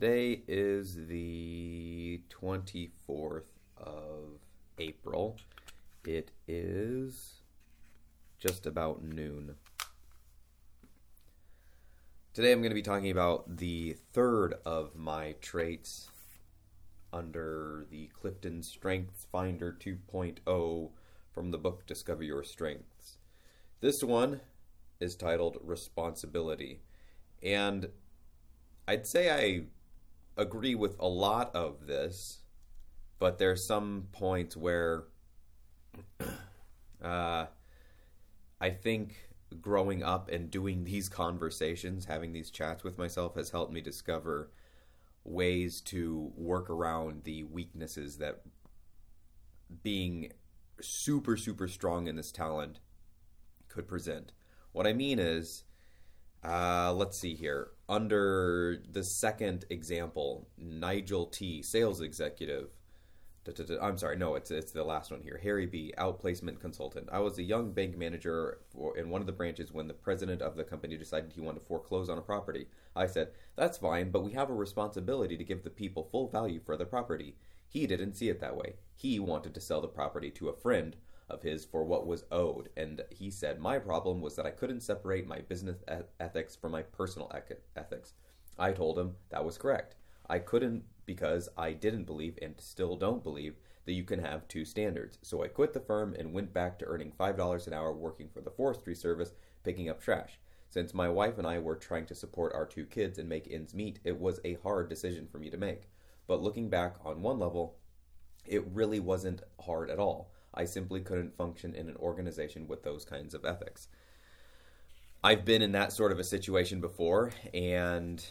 Today is the 24th of April. It is just about noon. Today I'm going to be talking about the third of my traits under the Clifton Strengths Finder 2.0 from the book Discover Your Strengths. This one is titled Responsibility. And I'd say I agree with a lot of this, but there's some points where uh, I think growing up and doing these conversations, having these chats with myself, has helped me discover ways to work around the weaknesses that being super, super strong in this talent could present. What I mean is, uh, let's see here. Under the second example, Nigel T, sales executive. I'm sorry, no, it's it's the last one here. Harry B, outplacement consultant. I was a young bank manager for, in one of the branches when the president of the company decided he wanted to foreclose on a property. I said, "That's fine, but we have a responsibility to give the people full value for the property." He didn't see it that way. He wanted to sell the property to a friend of his for what was owed. And he said, My problem was that I couldn't separate my business ethics from my personal ethics. I told him that was correct. I couldn't because I didn't believe and still don't believe that you can have two standards. So I quit the firm and went back to earning $5 an hour working for the forestry service picking up trash. Since my wife and I were trying to support our two kids and make ends meet, it was a hard decision for me to make. But looking back on one level, it really wasn't hard at all. I simply couldn't function in an organization with those kinds of ethics. I've been in that sort of a situation before, and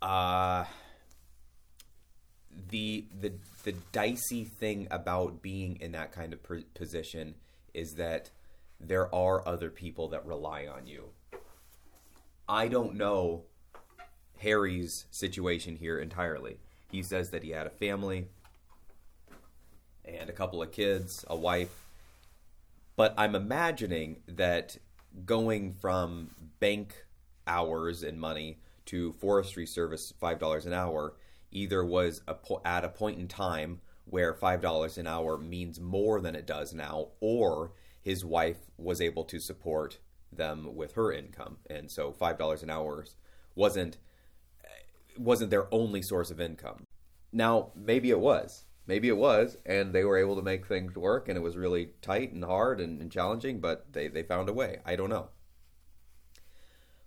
uh, the the the dicey thing about being in that kind of position is that there are other people that rely on you. I don't know Harry's situation here entirely. He says that he had a family and a couple of kids, a wife. But I'm imagining that going from bank hours and money to forestry service $5 an hour either was a po- at a point in time where $5 an hour means more than it does now or his wife was able to support them with her income. And so $5 an hour wasn't wasn't their only source of income. Now maybe it was maybe it was, and they were able to make things work, and it was really tight and hard and, and challenging, but they, they found a way. I don't know.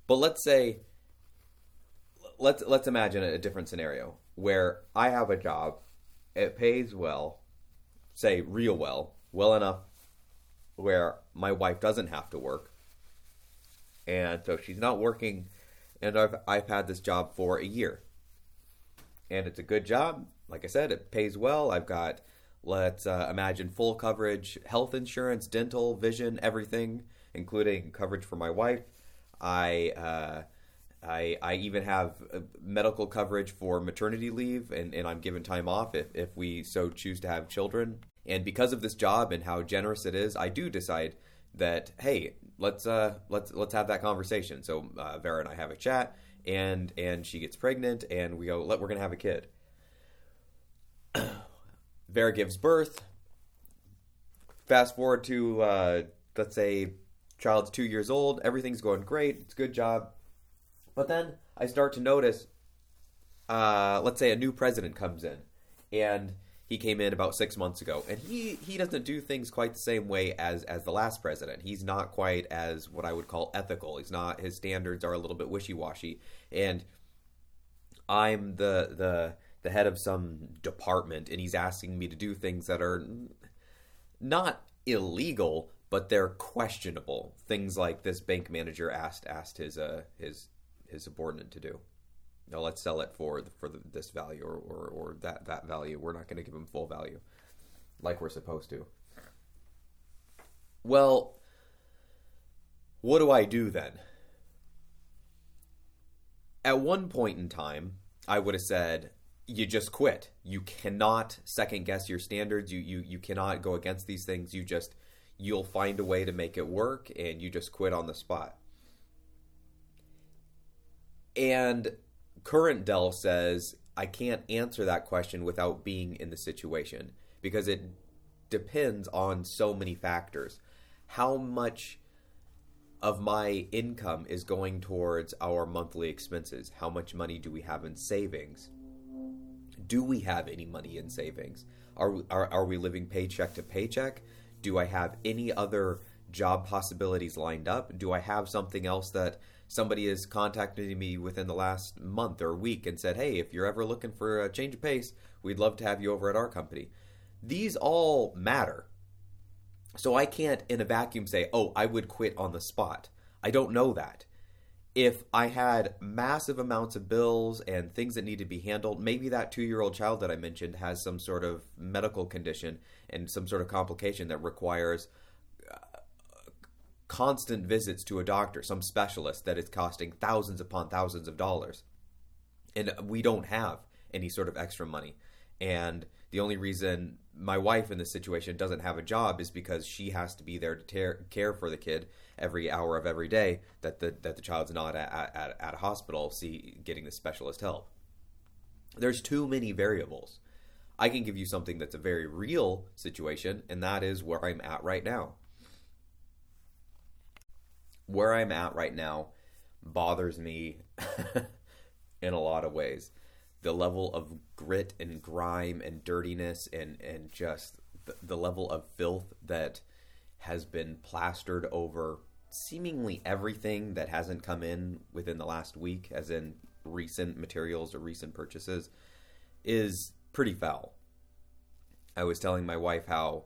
But let's say, let's let's imagine a different scenario where I have a job, it pays well, say real well, well enough where my wife doesn't have to work, and so she's not working, and I've I've had this job for a year, and it's a good job like I said, it pays well. I've got, let's uh, imagine, full coverage health insurance, dental, vision, everything, including coverage for my wife. I, uh, I, I even have uh, medical coverage for maternity leave, and, and I'm given time off if, if we so choose to have children. And because of this job and how generous it is, I do decide that hey, let's uh, let's let's have that conversation. So uh, Vera and I have a chat, and and she gets pregnant, and we go, let we're gonna have a kid Vera gives birth. Fast forward to uh, let's say child's two years old. Everything's going great. It's a good job. But then I start to notice, uh, let's say a new president comes in, and he came in about six months ago, and he he doesn't do things quite the same way as as the last president. He's not quite as what I would call ethical. He's not. His standards are a little bit wishy washy, and I'm the the the head of some department and he's asking me to do things that are not illegal but they're questionable. Things like this bank manager asked asked his uh his his subordinate to do. Now let's sell it for for the, this value or, or or that that value. We're not going to give him full value like we're supposed to. Well what do i do then? At one point in time i would have said you just quit. You cannot second guess your standards. You you you cannot go against these things. You just you'll find a way to make it work and you just quit on the spot. And current Dell says I can't answer that question without being in the situation because it depends on so many factors. How much of my income is going towards our monthly expenses? How much money do we have in savings? Do we have any money in savings? Are, are, are we living paycheck to paycheck? Do I have any other job possibilities lined up? Do I have something else that somebody has contacted me within the last month or week and said, hey, if you're ever looking for a change of pace, we'd love to have you over at our company? These all matter. So I can't, in a vacuum, say, oh, I would quit on the spot. I don't know that. If I had massive amounts of bills and things that need to be handled, maybe that two year old child that I mentioned has some sort of medical condition and some sort of complication that requires uh, constant visits to a doctor, some specialist that is costing thousands upon thousands of dollars. And we don't have any sort of extra money. And the only reason my wife in this situation doesn't have a job is because she has to be there to tear, care for the kid every hour of every day that the that the child's not at, at, at a hospital see getting the specialist help. There's too many variables. I can give you something that's a very real situation, and that is where I'm at right now. Where I'm at right now bothers me in a lot of ways the level of grit and grime and dirtiness and and just the, the level of filth that has been plastered over seemingly everything that hasn't come in within the last week, as in recent materials or recent purchases, is pretty foul. I was telling my wife how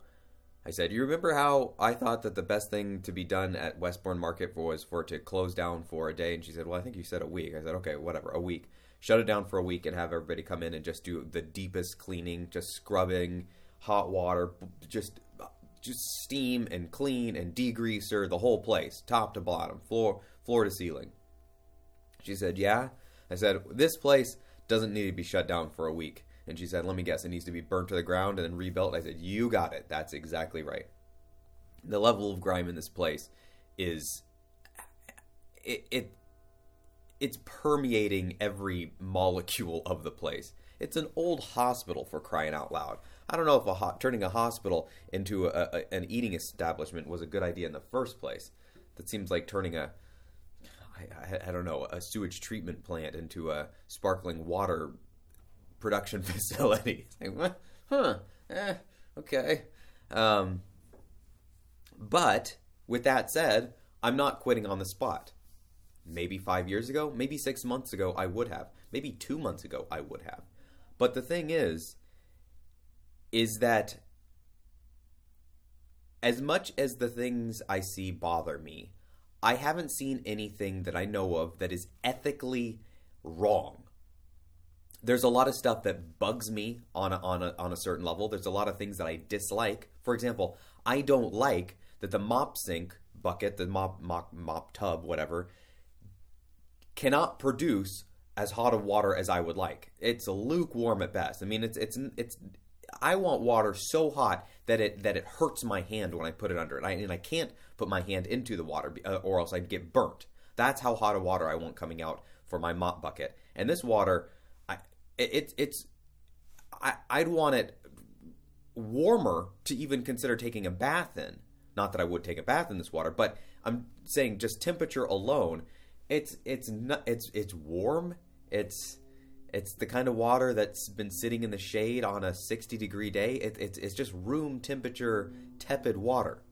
I said, You remember how I thought that the best thing to be done at Westbourne Market was for it to close down for a day? And she said, Well, I think you said a week. I said, Okay, whatever, a week shut it down for a week and have everybody come in and just do the deepest cleaning, just scrubbing, hot water, just uh, just steam and clean and degreaser the whole place, top to bottom, floor floor to ceiling. She said, "Yeah." I said, "This place doesn't need to be shut down for a week." And she said, "Let me guess, it needs to be burnt to the ground and then rebuilt." I said, "You got it. That's exactly right." The level of grime in this place is it, it it's permeating every molecule of the place. It's an old hospital for crying out loud. I don't know if a ho- turning a hospital into a, a, an eating establishment was a good idea in the first place. That seems like turning a I, I, I don't know a sewage treatment plant into a sparkling water production facility. like, what? Huh? Eh, okay. Um, but with that said, I'm not quitting on the spot. Maybe five years ago, maybe six months ago, I would have. Maybe two months ago, I would have. But the thing is, is that as much as the things I see bother me, I haven't seen anything that I know of that is ethically wrong. There's a lot of stuff that bugs me on a, on a, on a certain level. There's a lot of things that I dislike. For example, I don't like that the mop sink bucket, the mop mop mop tub, whatever, cannot produce as hot of water as I would like. It's lukewarm at best. I mean, it's it's it's. I want water so hot that it that it hurts my hand when I put it under it, I, and I can't put my hand into the water, uh, or else I'd get burnt. That's how hot of water I want coming out for my mop bucket. And this water, I it, it's I I'd want it warmer to even consider taking a bath in. Not that I would take a bath in this water, but I'm saying just temperature alone it's it's not it's it's warm. It's it's the kind of water that's been sitting in the shade on a 60 degree day. It, it's it's just room temperature tepid water.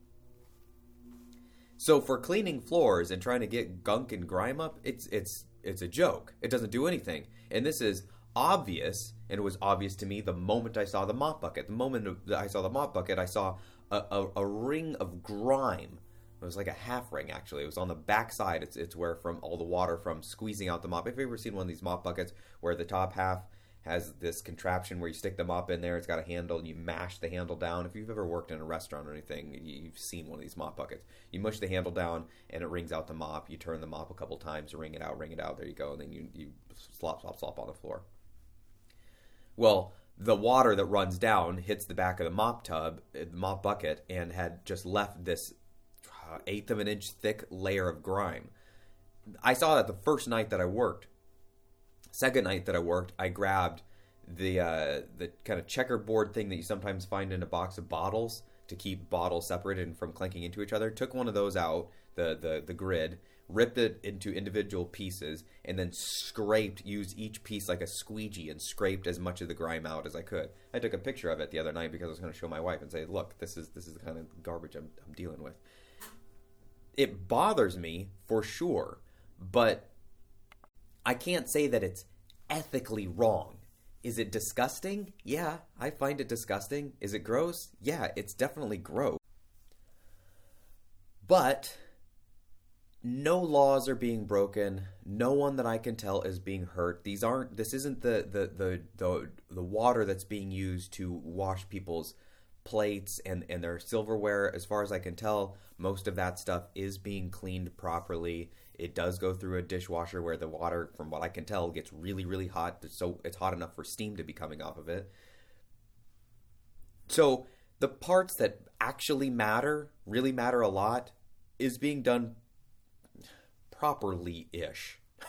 So for cleaning floors and trying to get gunk and grime up, it's it's it's a joke. It doesn't do anything. And this is obvious, and it was obvious to me the moment I saw the mop bucket. The moment I saw the mop bucket, I saw a, a, a ring of grime it was like a half ring actually. It was on the back side. It's it's where from all the water from squeezing out the mop. If you've ever seen one of these mop buckets where the top half has this contraption where you stick the mop in there, it's got a handle, and you mash the handle down. If you've ever worked in a restaurant or anything, you've seen one of these mop buckets. You mush the handle down and it wrings out the mop. You turn the mop a couple times, wring it out, wring it out. There you go, and then you you slop slop slop on the floor. Well, the water that runs down hits the back of the mop tub, eh, the mop bucket, and had just left this uh, eighth of an inch thick layer of grime. I saw that the first night that I worked. Second night that I worked, I grabbed the uh, the kind of checkerboard thing that you sometimes find in a box of bottles to keep bottles separated and from clanking into each other. Took one of those out, the the the grid, ripped it into individual pieces, and then scraped, used each piece like a squeegee and scraped as much of the grime out as I could. I took a picture of it the other night because I was going to show my wife and say, "Look, this is this is the kind of garbage I'm, I'm dealing with." It bothers me for sure, but I can't say that it's ethically wrong. Is it disgusting? Yeah, I find it disgusting. Is it gross? Yeah, it's definitely gross. But no laws are being broken. No one that I can tell is being hurt. These aren't. This isn't the the the the, the water that's being used to wash people's plates and and their silverware. As far as I can tell, most of that stuff is being cleaned properly. It does go through a dishwasher where the water, from what I can tell, gets really really hot. So it's hot enough for steam to be coming off of it. So the parts that actually matter, really matter a lot, is being done properly ish.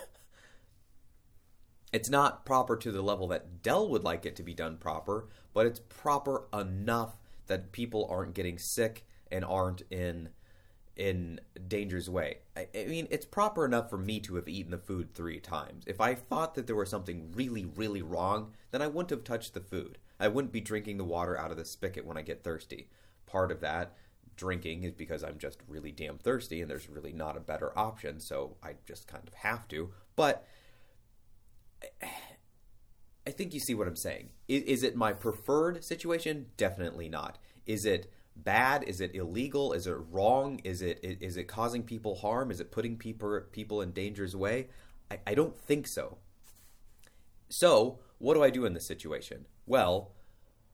it's not proper to the level that Dell would like it to be done proper, but it's proper enough that people aren't getting sick and aren't in in danger's way. I, I, mean, it's proper enough for me to have eaten the food three times. If I thought that there was something really, really wrong, then I wouldn't have touched the food. I wouldn't be drinking the water out of the spigot when I get thirsty. Part of that drinking is because I'm just really damn thirsty and there's really not a better option, so I just kind of have to. But I think you see what I'm saying. Is, is it my preferred situation? Definitely not. Is it bad? Is it illegal? Is it wrong? Is it is it causing people harm? Is it putting people people in danger's way? I, I don't think so. So, what do I do in this situation? Well,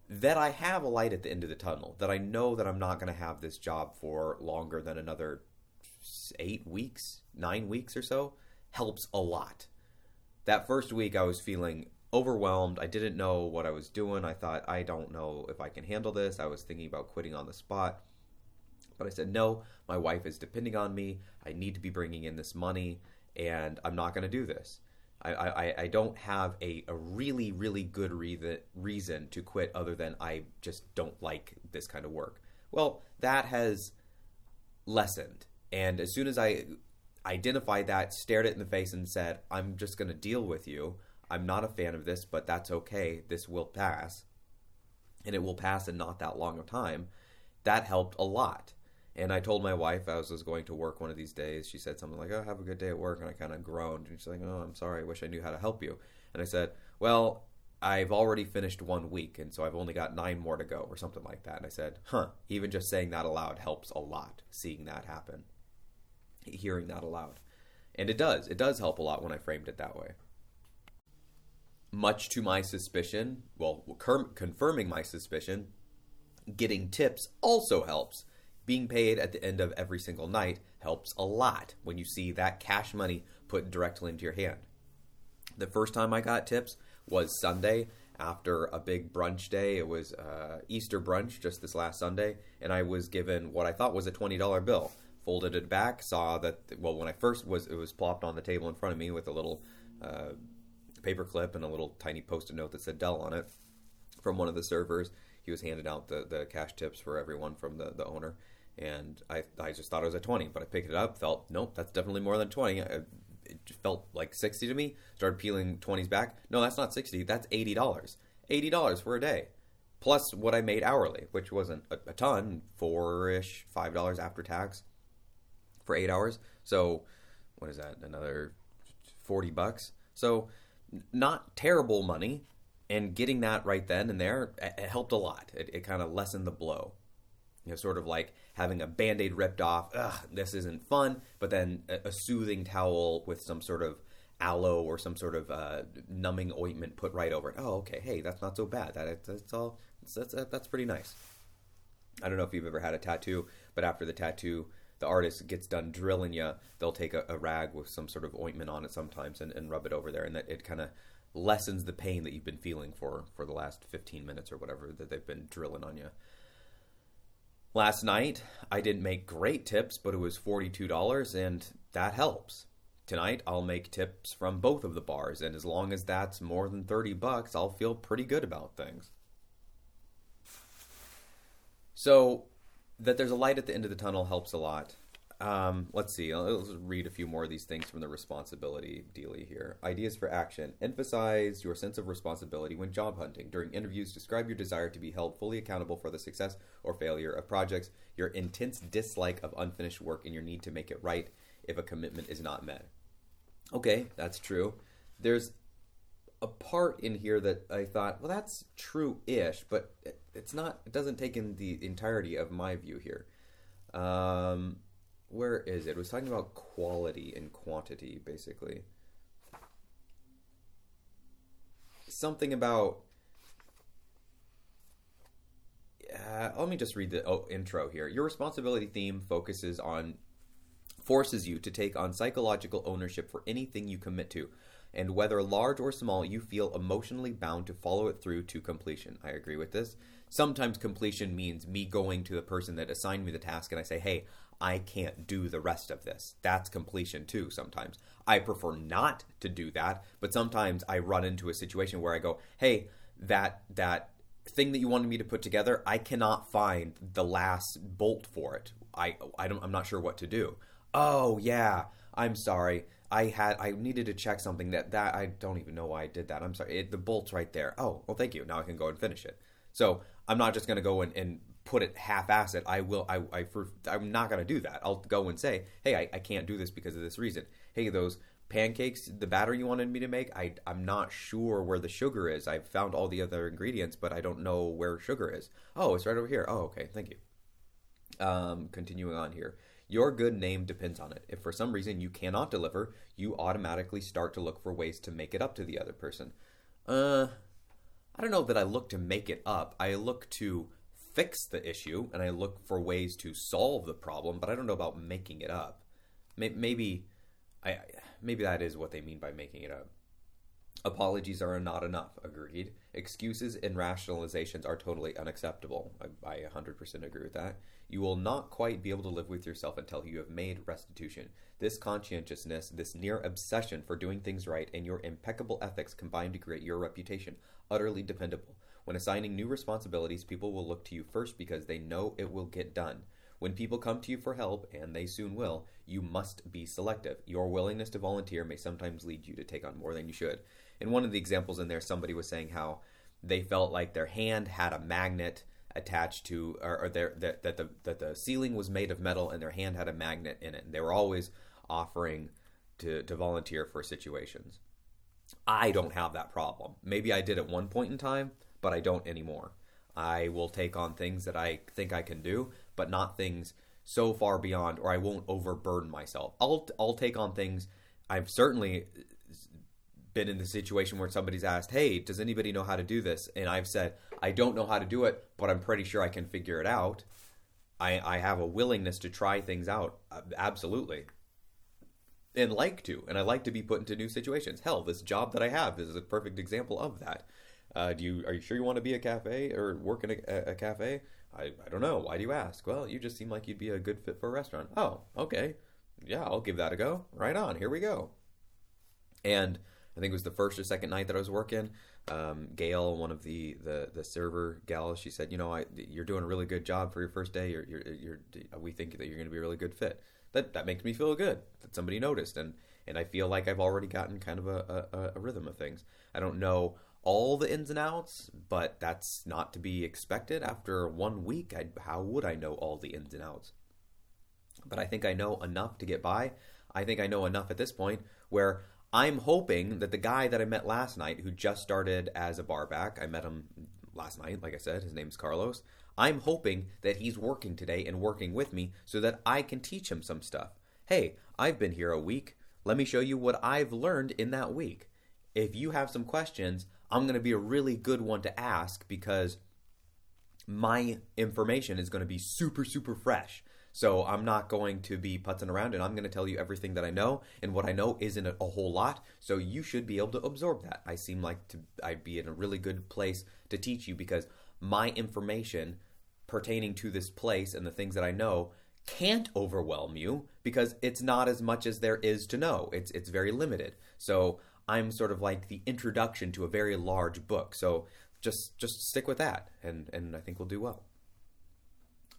that I have a light at the end of the tunnel, that I know that I'm not going to have this job for longer than another eight weeks, nine weeks or so, helps a lot. That first week, I was feeling overwhelmed. I didn't know what I was doing. I thought, I don't know if I can handle this. I was thinking about quitting on the spot. But I said, no, my wife is depending on me. I need to be bringing in this money, and I'm not going to do this. I, I, I don't have a, a really, really good re- reason to quit other than I just don't like this kind of work. Well, that has lessened. And as soon as I identified that, stared it in the face, and said, I'm just going to deal with you, I'm not a fan of this, but that's okay. This will pass. And it will pass in not that long of time. That helped a lot. And I told my wife I was, was going to work one of these days. She said something like, "Oh, have a good day at work," and I kind of groaned. And she's like, "Oh, I'm sorry. I wish I knew how to help you." And I said, "Well, I've already finished one week, and so I've only got nine more to go, or something like that." And I said, "Huh." Even just saying that aloud helps a lot. Seeing that happen, hearing that aloud, and it does. It does help a lot when I framed it that way. Much to my suspicion, well, confirming my suspicion, getting tips also helps being paid at the end of every single night helps a lot when you see that cash money put directly into your hand. The first time I got tips was Sunday after a big brunch day. It was uh, Easter brunch just this last Sunday, and I was given what I thought was a twenty dollar bill. Folded it back, saw that well when I first was it was plopped on the table in front of me with a little uh, paper clip and a little tiny post-it note that said Dell on it from one of the servers. He was handing out the, the cash tips for everyone from the, the owner and I I just thought it was a twenty, but I picked it up, felt nope, that's definitely more than twenty. I, it felt like sixty to me. Started peeling twenties back. No, that's not sixty. That's eighty dollars. Eighty dollars for a day, plus what I made hourly, which wasn't a, a ton, four ish, five dollars after tax for eight hours. So what is that? Another forty bucks. So not terrible money, and getting that right then and there it, helped a lot. It, it kind of lessened the blow. You know, sort of like having a band aid ripped off. Ugh, this isn't fun. But then a, a, soothing towel with some sort of aloe or some sort of uh, numbing ointment put right over it. Oh, okay. Hey, that's not so bad. That that's all. That's that's pretty nice. I don't know if you've ever had a tattoo, but after the tattoo, the artist gets done drilling you, they'll take a, a rag with some sort of ointment on it sometimes and, and rub it over there, and that it kind of lessens the pain that you've been feeling for for the last 15 minutes or whatever that they've been drilling on you. Last night, I didn't make great tips, but it was $42, and that helps. tonight I'll make tips from both of the bars, and as long as that's more than 30 bucks, I'll feel pretty good about things. So, that there's a light at the end of the tunnel helps a lot. Um, let's see. Let's read a few more of these things from the responsibility dealy here. Ideas for action. Emphasize your sense of responsibility when job hunting. During interviews, describe your desire to be held fully accountable for the success or failure of projects, your intense dislike of unfinished work, and your need to make it right if a commitment is not met. Okay, that's true. There's a part in here that I thought, well, that's true ish, but it's not, it doesn't take in the entirety of my view here. Um, where is it? It was talking about quality and quantity, basically. Something about. Uh, let me just read the oh, intro here. Your responsibility theme focuses on forces you to take on psychological ownership for anything you commit to, and whether large or small, you feel emotionally bound to follow it through to completion. I agree with this. Sometimes completion means me going to the person that assigned me the task and I say, hey, I can't do the rest of this. That's completion too, sometimes. I prefer not to do that, but sometimes I run into a situation where I go, hey, that, that, thing that you wanted me to put together i cannot find the last bolt for it i i don't i'm not sure what to do oh yeah i'm sorry i had i needed to check something that that i don't even know why i did that. I'm sorry. It, the bolt's right there. Oh well thank you. Now i can go and finish it. So i'm not just going to go and, and put it half-ass it. I will i, I for, i'm not going to do that. I'll go and say hey I, I can't do this because of this reason. Hey those pancakes the batter you wanted me to make I, i'm not sure where the sugar is. I've found all the other ingredients but i don't know where sugar is. Oh it's right over here. Oh okay. Thank you. Um, continuing on here your good name depends on it. If for some reason you cannot deliver, you automatically start to look for ways to make it up to the other person. Uh, I don't know that I look to make it up. I look to fix the issue and I look for ways to solve the problem, but I don't know about making it up. Maybe I maybe that is what they mean by making it up. Apologies are not enough, agreed. Excuses and rationalizations are totally unacceptable. I, I 100% agree with that. You will not quite be able to live with yourself until you have made restitution. This conscientiousness, this near obsession for doing things right, and your impeccable ethics combine to create your reputation, utterly dependable. When assigning new responsibilities, people will look to you first because they know it will get done. When people come to you for help, and they soon will, you must be selective. Your willingness to volunteer may sometimes lead you to take on more than you should in one of the examples in there, somebody was saying how they felt like their hand had a magnet attached to, or, or their, that, that the that the ceiling was made of metal and their hand had a magnet in it. And they were always offering to to volunteer for situations. I don't have that problem. Maybe I did at one point in time, but I don't anymore. I will take on things that I think I can do, but not things so far beyond, or I won't overburden myself. I'll I'll take on things. I've certainly been in the situation where somebody's asked, "Hey, does anybody know how to do this?" and I've said, "I don't know how to do it, but I'm pretty sure I can figure it out." I, I have a willingness to try things out, uh, absolutely, and like to, and I like to be put into new situations. Hell, this job that I have is a perfect example of that. Uh, do you are you sure you want to be a cafe or work in a, a cafe? I, I don't know. Why do you ask? Well, you just seem like you'd be a good fit for a restaurant. Oh, okay. Yeah, I'll give that a go. Right on. Here we go. And I think it was the first or second night that I was working. Um, Gail, one of the, the, the server gals, she said, "You know, I, you're doing a really good job for your first day. You're, you're, you're we think that you're going to be a really good fit." That that makes me feel good that somebody noticed, and and I feel like I've already gotten kind of a, a, a rhythm of things. I don't know all the ins and outs, but that's not to be expected after one week. I, how would I know all the ins and outs? But I think I know enough to get by. I think I know enough at this point where I'm hoping that the guy that I met last night, who just started as a barback, I met him last night, like I said, his name's Carlos. I'm hoping that he's working today and working with me so that I can teach him some stuff. Hey, I've been here a week. Let me show you what I've learned in that week. If you have some questions, I'm going to be a really good one to ask because my information is going to be super, super fresh. So I'm not going to be putzing around and I'm going to tell you everything that I know. And what I know isn't a, whole lot. So you should be able to absorb that. I seem like to I'd be in a really good place to teach you because my information pertaining to this place and the things that I know can't overwhelm you because it's not as much as there is to know. It's it's very limited. So I'm sort of like the introduction to a very large book. So just just stick with that, and and I think we'll do well.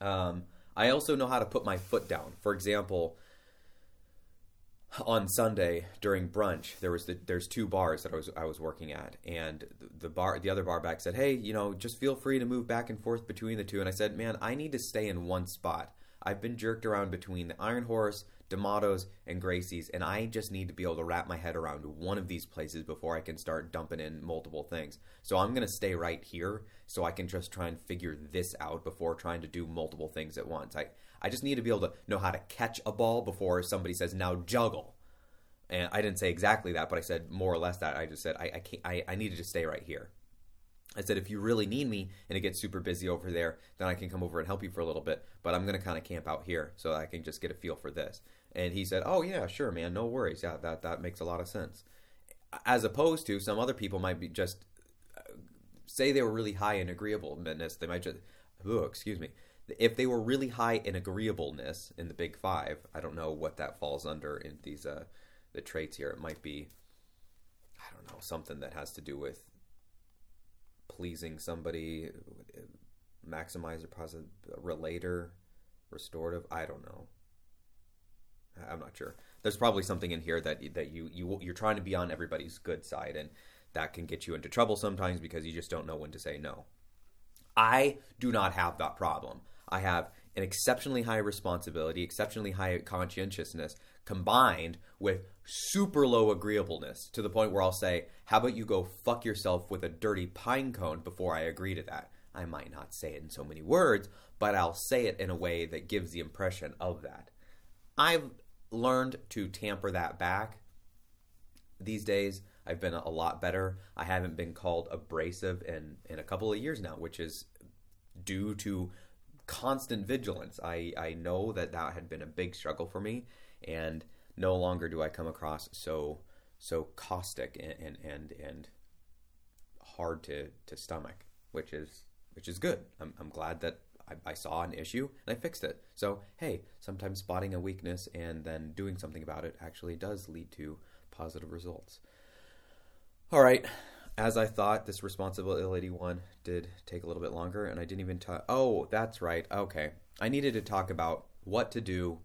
Um, I also know how to put my foot down. For example, on Sunday during brunch, there was the, there's two bars that I was I was working at, and the bar the other bar back said, "Hey, you know, just feel free to move back and forth between the two." And I said, "Man, I need to stay in one spot. I've been jerked around between the Iron Horse, D'Amato's, and Gracie's, and I just need to be able to wrap my head around one of these places before I can start dumping in multiple things. So I'm gonna stay right here so I can just try and figure this out before trying to do multiple things at once. I I just need to be able to know how to catch a ball before somebody says now juggle. And I didn't say exactly that, but I said more or less that. I just said I I, can't, I, I needed to stay right here. I said, if you really need me and it gets super busy over there, then I can come over and help you for a little bit. But I'm going to kind of camp out here so I can just get a feel for this. And he said, oh, yeah, sure, man, no worries. Yeah, that, that makes a lot of sense. As opposed to some other people might be just uh, say they were really high in agreeableness. They might just, excuse me. If they were really high in agreeableness in the big five, I don't know what that falls under in these, uh, the traits here. It might be, I don't know, something that has to do with pleasing somebody, maximizer, positive, relator, restorative. I don't know. I'm not sure. There's probably something in here that that you you you're trying to be on everybody's good side, and that can get you into trouble sometimes because you just don't know when to say no. I do not have that problem. I have an exceptionally high responsibility, exceptionally high conscientiousness combined with super low agreeableness to the point where I'll say, How about you go fuck yourself with a dirty pine cone before I agree to that? I might not say it in so many words, but I'll say it in a way that gives the impression of that. I've learned to tamper that back these days. I've been a lot better. I haven't been called abrasive in, in a couple of years now, which is due to constant vigilance. I, I know that that had been a big struggle for me, and no longer do I come across so so caustic and and and, hard to, to stomach, which is which is good. I'm, I'm glad that I, I, saw an issue and I fixed it. So hey, sometimes spotting a weakness and then doing something about it actually does lead to positive results. All right, as I thought, this responsibility one did take a little bit longer, and I didn't even talk. Oh, that's right. Okay. I needed to talk about what to do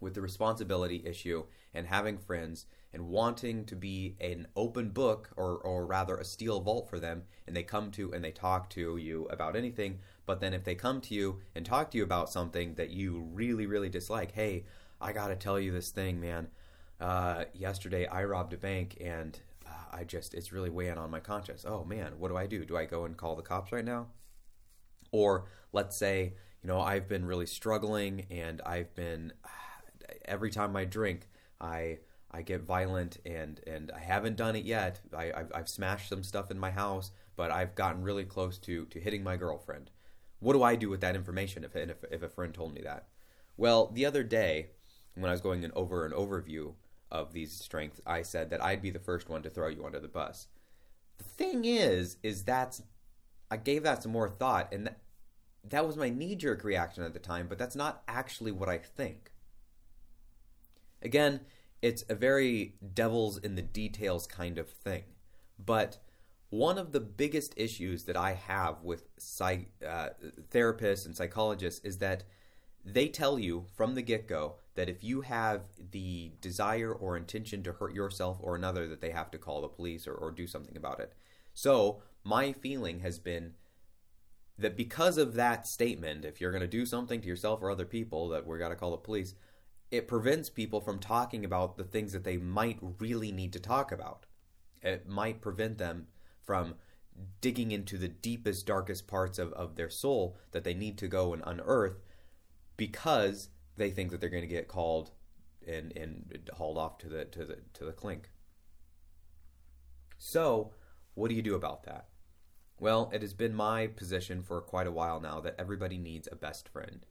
with the responsibility issue and having friends and wanting to be an open book or, or rather a steel vault for them and they come to and they talk to you about anything but then if they come to you and talk to you about something that you really really dislike hey i gotta tell you this thing man uh, yesterday i robbed a bank and I just it's really weighing on my conscience. Oh man, what do I do? Do I go and call the cops right now? Or let's say, you know, I've been really struggling and I've been every time I drink, I I get violent and and I haven't done it yet. I I've, I've smashed some stuff in my house, but I've gotten really close to to hitting my girlfriend. What do I do with that information if if, if a friend told me that? Well, the other day when I was going over an overview of these strengths, I said that I'd be the first one to throw you under the bus. The thing is, is that's I gave that some more thought, and that, that was my knee jerk reaction at the time, but that's not actually what I think. Again, it's a very devil's in the details kind of thing. But one of the biggest issues that I have with psych, uh, therapists and psychologists is that they tell you from the get go that if you have the desire or intention to hurt yourself or another, that they have to call the police or, or do something about it. So, my feeling has been that because of that statement, if you're going to do something to yourself or other people, that we're going to call the police, it prevents people from talking about the things that they might really need to talk about. It might prevent them from digging into the deepest, darkest parts of, of their soul that they need to go and unearth because they think that they're going to get called and and hauled off to the to the to the clink. So, what do you do about that? Well, it has been my position for quite a while now that everybody needs a best friend.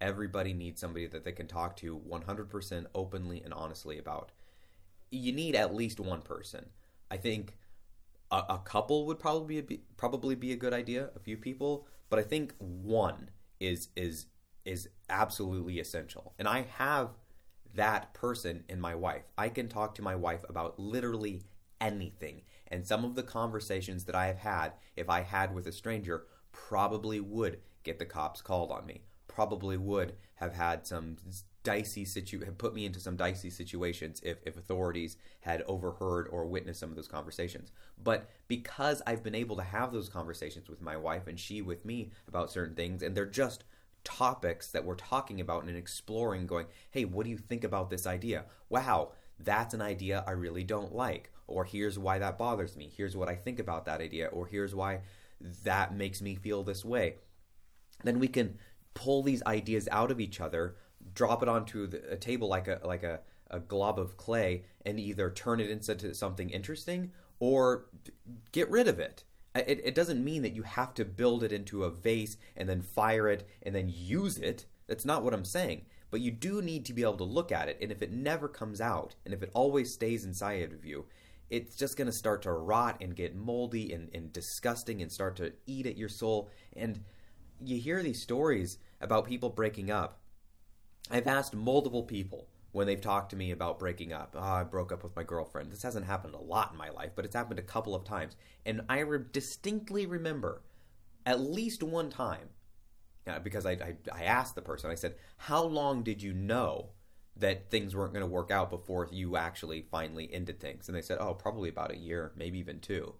Everybody needs somebody that they can talk to 100% openly and honestly about. You need at least one person. I think a, a couple would probably be probably be a good idea, a few people, but I think one is is is absolutely essential. And I have that person in my wife. I can talk to my wife about literally anything. And some of the conversations that I have had, if I had with a stranger, probably would get the cops called on me. Probably would have had some dicey situ have put me into some dicey situations if, if authorities had overheard or witnessed some of those conversations. But because I've been able to have those conversations with my wife and she with me about certain things, and they're just topics that we're talking about and exploring, going, hey, what do you think about this idea? Wow, that's an idea I really don't like. Or here's why that bothers me. Here's what I think about that idea. Or here's why that makes me feel this way. Then we can pull these ideas out of each other, drop it onto the, a table like a like a, a glob of clay, and either turn it into something interesting or get rid of it. It, it doesn't mean that you have to build it into a vase and then fire it and then use it. That's not what I'm saying. But you do need to be able to look at it. And if it never comes out, and if it always stays inside of you, it's just going to start to rot and get moldy and, and disgusting and start to eat at your soul. And you hear these stories about people breaking up. I've asked multiple people when they've talked to me about breaking up. Oh, I broke up with my girlfriend. This hasn't happened a lot in my life, but it's happened a couple of times. And I re- distinctly remember at least one time, uh, because I, I, I asked the person, I said, How long did you know that things weren't going to work out before you actually finally ended things? And they said, Oh, probably about a year, maybe even two.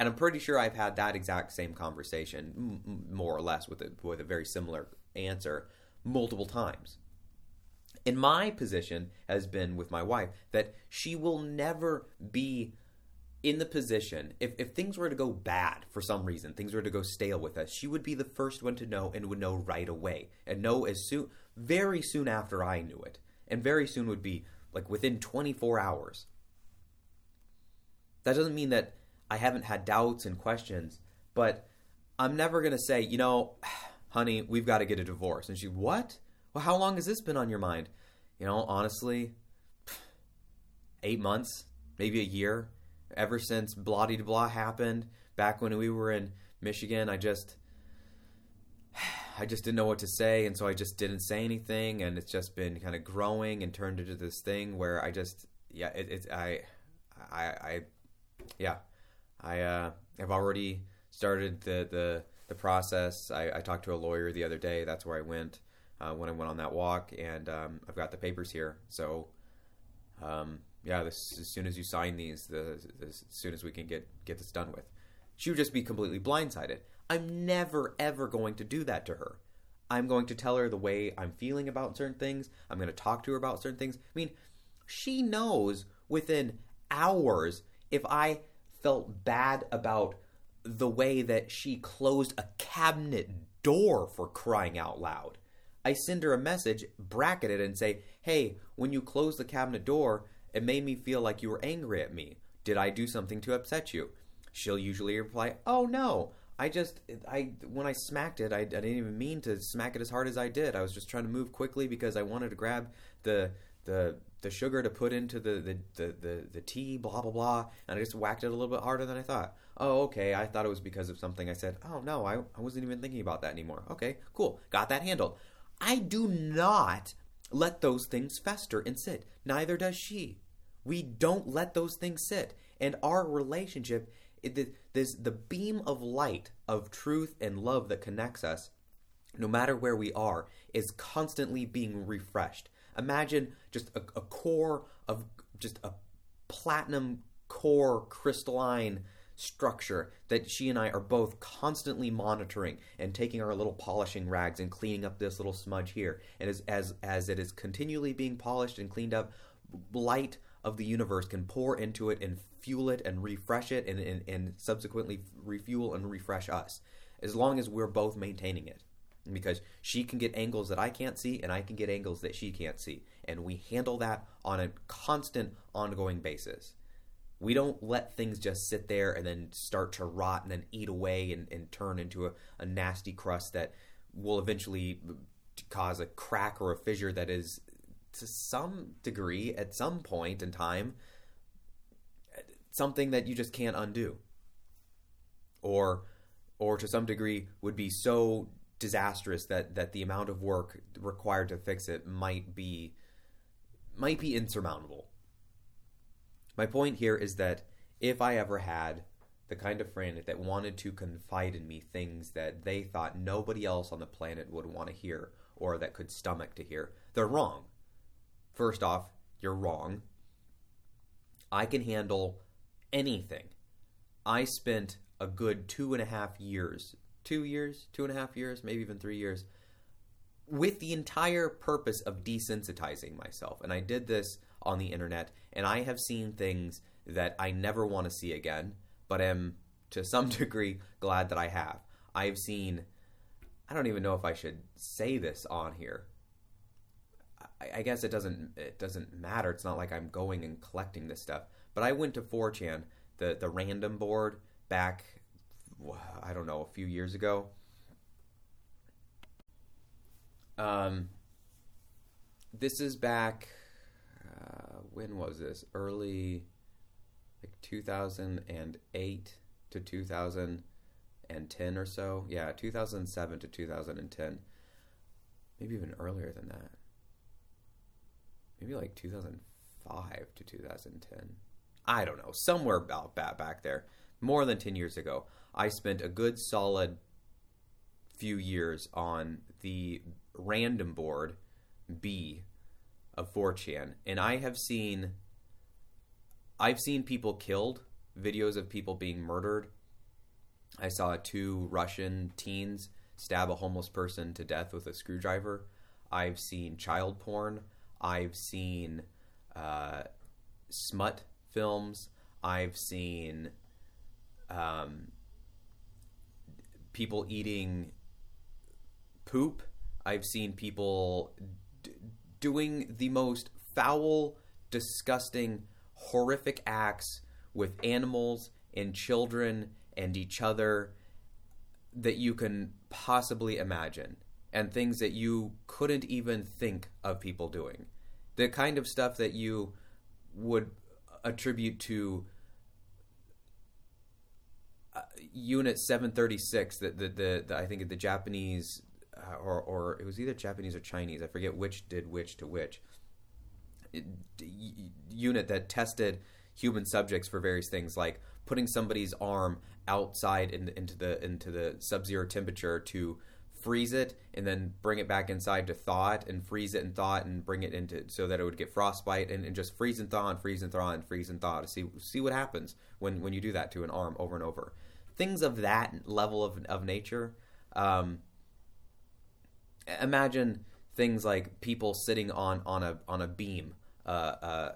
And I'm pretty sure I've had that exact same conversation, m- more or less, with a, with a very similar answer multiple times in my position has been with my wife that she will never be in the position if, if things were to go bad for some reason things were to go stale with us she would be the first one to know and would know right away and know as soon very soon after i knew it and very soon would be like within 24 hours. That doesn't mean that i haven't had doubts and questions but i'm never going to say you know honey we've got to get a divorce and she what well how long has this been on your mind you know, honestly, eight months, maybe a year, ever since blah de blah happened back when we were in Michigan. I just, I just didn't know what to say, and so I just didn't say anything, and it's just been kind of growing and turned into this thing where I just, yeah, it, it's I, I, I, yeah, I, uh, have already started the the the process. I, I talked to a lawyer the other day. That's where I went uh, when I went on that walk, and um, I've got the papers here. So, um, yeah, this, as soon as you sign these, the, as soon as we can get get this done with, she would just be completely blindsided. I'm never ever going to do that to her. I'm going to tell her the way I'm feeling about certain things. I'm going to talk to her about certain things. I mean, she knows within hours if I felt bad about the way that she closed a cabinet door for crying out loud. I send her a message, bracket it, and say, hey, when you closed the cabinet door, it made me feel like you were angry at me. Did I do something to upset you? She'll usually reply, oh no, I just, I when I smacked it, I, I didn't even mean to smack it as hard as I did. I was just trying to move quickly because I wanted to grab the the the sugar to put into the, the, the, the, the tea, blah, blah, blah. And I just whacked it a little bit harder than I thought. Oh, okay. I thought it was because of something I said. Oh, no, I, I wasn't even thinking about that anymore. Okay, cool. Got that handled. I do not let those things fester and sit. Neither does she. We don't let those things sit. And our relationship, this the beam of light of truth and love that connects us, no matter where we are, is constantly being refreshed. Imagine just a, a core of just a platinum core crystalline structure that she and I are both constantly monitoring and taking our little polishing rags and cleaning up this little smudge here. And as as as it is continually being polished and cleaned up, light of the universe can pour into it and fuel it and refresh it and, and, and subsequently refuel and refresh us. As long as we're both maintaining it. Because she can get angles that I can't see and I can get angles that she can't see. And we handle that on a constant, ongoing basis we don't let things just sit there and then start to rot and then eat away and, and turn into a, a nasty crust that will eventually cause a crack or a fissure that is to some degree at some point in time something that you just can't undo or or to some degree would be so disastrous that that the amount of work required to fix it might be might be insurmountable. My point here is that if I ever had the kind of friend that wanted to confide in me things that they thought nobody else on the planet would want to hear or that could stomach to hear, they're wrong. First off, you're wrong. I can handle anything. I spent a good two and a half years, two years, two and a half years, maybe even three years, with the entire purpose of desensitizing myself. And I did this on the internet, and I have seen things that I never want to see again, but am to some degree glad that I have. I've seen, I don't even know if I should say this on here. I, guess it doesn't it doesn't matter. It's not like I'm going and collecting this stuff. But I went to 4chan, the the random board, back I don't know a few years ago. Um, this is back. Uh, when was this? Early, like 2008 to 2010 or so. Yeah, 2007 to 2010. Maybe even earlier than that. Maybe like 2005 to 2010. I don't know. Somewhere about back back there. More than 10 years ago. I spent a good solid few years on the random board B of 4chan, and I have seen I've seen people killed, videos of people being murdered. I saw two Russian teens stab a homeless person to death with a screwdriver. I've seen child porn. I've seen uh, smut films. I've seen um, people eating poop. I've seen people d- doing the most foul, disgusting, horrific acts with animals and children and each other that you can possibly imagine and things that you couldn't even think of people doing. The kind of stuff that you would attribute to uh, Unit 736, that the, the, the, I think the Japanese, or, or it was either Japanese or Chinese, I forget which did which to which, it, unit that tested human subjects for various things like putting somebody's arm outside in, into the into the sub-zero temperature to freeze it and then bring it back inside to thaw it and freeze it and thaw it and bring it into so that it would get frostbite and, and just freeze and thaw and freeze and thaw and freeze and thaw to see see what happens when when you do that to an arm over and over. Things of that level of of nature um, imagine things like people sitting on on a on a beam uh, uh,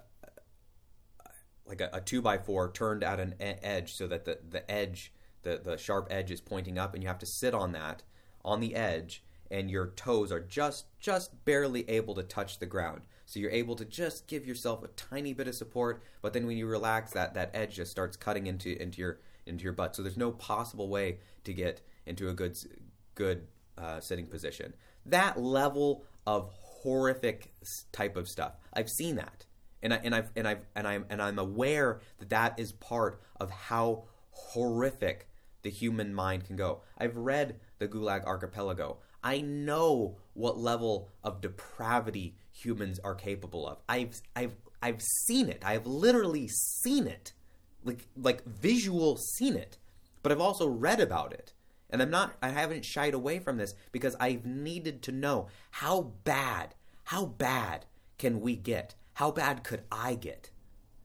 like a, a, two by four turned at an edge so that the, the edge the, the sharp edge is pointing up and you have to sit on that on the edge and your toes are just just barely able to touch the ground. So you're able to just give yourself a tiny bit of support, but then when you relax that that edge just starts cutting into into your into your butt. So there's no possible way to get into a good good uh, sitting position. That level of horrific type of stuff. I've seen that. And I and I've and I've and I'm and I'm aware that that is part of how horrific the human mind can go. I've read the Gulag Archipelago. I know what level of depravity humans are capable of. I've I've I've seen it. I've literally seen it. Like like visual seen it. But I've also read about it. And I'm not I haven't shied away from this because I've needed to know how bad, how bad can we get? How bad could I get?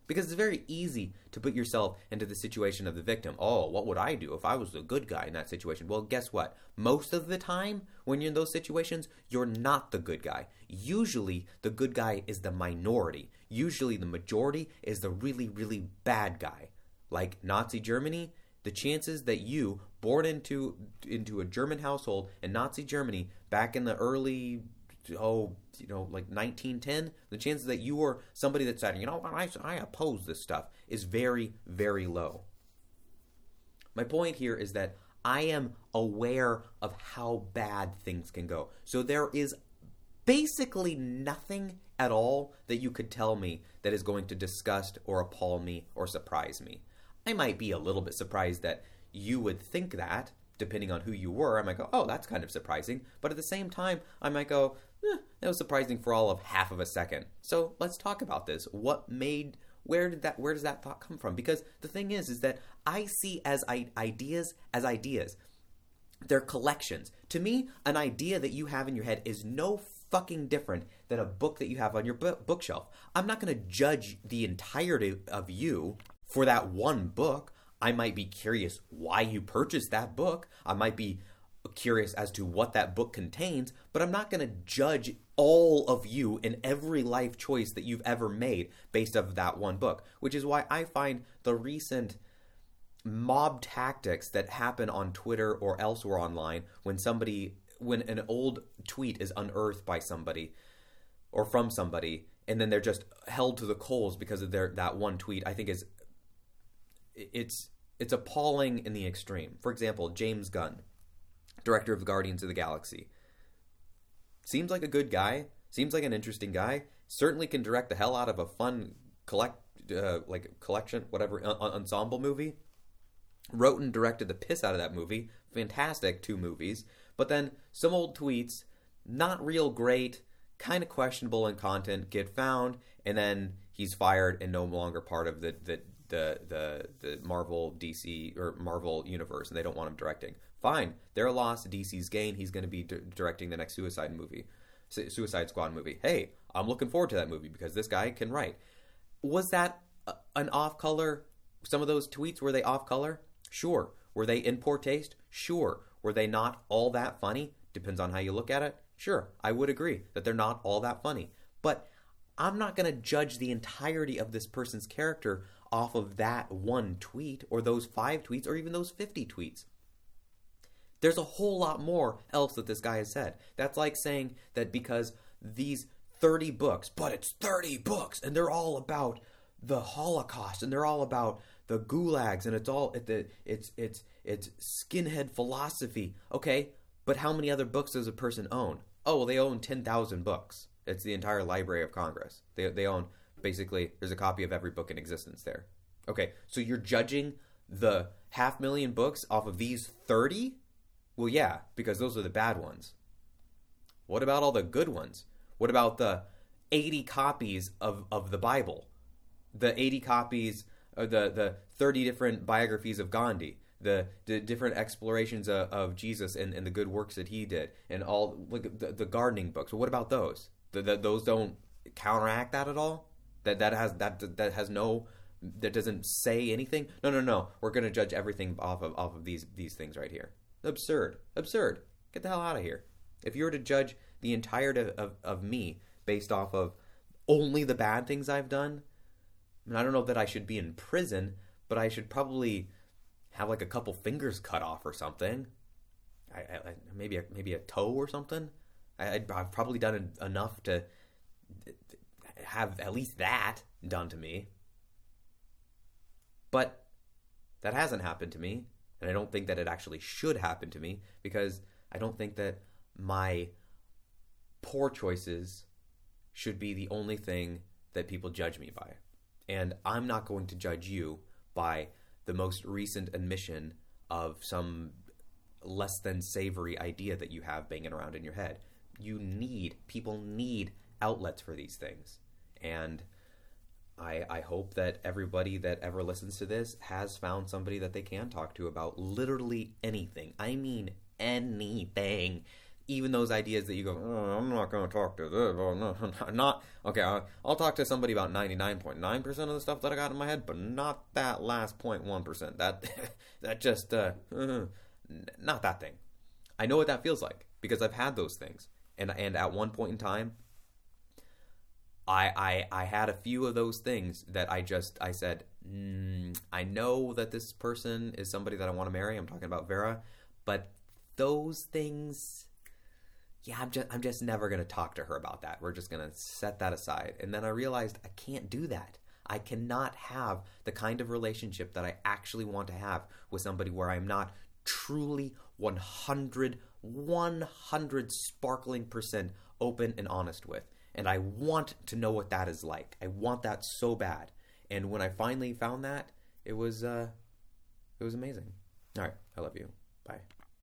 Because it's very easy to put yourself into the situation of the victim. Oh, what would I do if I was the good guy in that situation? Well, guess what? Most of the time, when you're in those situations, you're not the good guy. Usually, the good guy is the minority. Usually, the majority is the really, really bad guy. Like Nazi Germany, the chances that you, born into into a German household in Nazi Germany back in the early oh, you know, like 1910, the chances that you are somebody that said, you know, I, I oppose this stuff is very, very low. My point here is that I am aware of how bad things can go. So there is basically nothing at all that you could tell me that is going to disgust or appall me or surprise me. I might be a little bit surprised that you would think that, depending on who you were, I might go, oh, that's kind of surprising. But at the same time, I might go, eh, that was surprising for all of half of a second. So let's talk about this. What made where did that where does that thought come from? Because the thing is, is that I see as I, ideas as ideas. They're collections. To me, an idea that you have in your head is no fucking different than a book that you have on your bu- bookshelf. I'm not going to judge the entirety of you for that one book. I might be curious why you purchased that book. I might be curious as to what that book contains, but I'm not going to judge all of you in every life choice that you've ever made based off of that one book, which is why I find the recent mob tactics that happen on Twitter or elsewhere online when somebody when an old tweet is unearthed by somebody or from somebody and then they're just held to the coals because of their that one tweet I think is it's it's appalling in the extreme. For example, James Gunn, director of Guardians of the Galaxy. Seems like a good guy, seems like an interesting guy, certainly can direct the hell out of a fun collect uh, like collection whatever ensemble movie. Wrote and directed the piss out of that movie. Fantastic two movies. But then some old tweets, not real great, kind of questionable in content, get found, and then he's fired and no longer part of the, the the the the Marvel DC or Marvel universe, and they don't want him directing. Fine, their loss, DC's gain. He's going to be d- directing the next Suicide movie, Suicide Squad movie. Hey, I'm looking forward to that movie because this guy can write. Was that a, an off color? Some of those tweets were they off color? Sure. Were they in poor taste? Sure. Were they not all that funny? Depends on how you look at it. Sure, I would agree that they're not all that funny. But I'm not going to judge the entirety of this person's character off of that one tweet or those five tweets or even those 50 tweets. There's a whole lot more else that this guy has said. That's like saying that because these 30 books, but it's 30 books and they're all about the Holocaust and they're all about the gulags and it's all the it's it's it's skinhead philosophy. Okay, but how many other books does a person own? Oh, well, they own 10,000 books. It's the entire Library of Congress. They they own basically there's a copy of every book in existence there. Okay, so you're judging the half million books off of these 30? Well, yeah, because those are the bad ones. What about all the good ones? What about the 80 copies of, of the Bible? The 80 copies, uh, the, the 30 different biographies of Gandhi, the, the different explorations of, of Jesus and, and the good works that he did, and all like the, the gardening books. What about those? The, those don't counteract that at all? That that has that that has no that doesn't say anything. No, no, no. We're going to judge everything off of off of these these things right here. Absurd. Absurd. Get the hell out of here. If you were to judge the entirety of, of, of me based off of only the bad things I've done, I, mean, I don't know that I should be in prison, but I should probably have like a couple fingers cut off or something. I, I, maybe a, maybe a toe or something. I, have probably done enough to have at least that done to me. But that hasn't happened to me, and I don't think that it actually should happen to me because I don't think that my poor choices should be the only thing that people judge me by. And I'm not going to judge you by the most recent admission of some less than savory idea that you have banging around in your head. You need, people need outlets for these things. And I, I hope that everybody that ever listens to this has found somebody that they can talk to about literally anything. I mean, anything. Even those ideas that you go, oh, I'm not going to talk to this. Oh, no, not okay. I'll, I'll talk to somebody about 99.9 percent of the stuff that I got in my head, but not that last 0.1 percent. That that just uh, not that thing. I know what that feels like because I've had those things, and and at one point in time, I, I I had a few of those things that I just I said mm, I know that this person is somebody that I want to marry. I'm talking about Vera, but those things, yeah, I'm just I'm just never gonna talk to her about that. We're just gonna set that aside. And then I realized I can't do that. I cannot have the kind of relationship that I actually want to have with somebody where I'm not truly 100 100 sparkling percent open and honest with and I want to know what that is like. I want that so bad. And when I finally found that, it was uh, it was amazing. All right, I love you.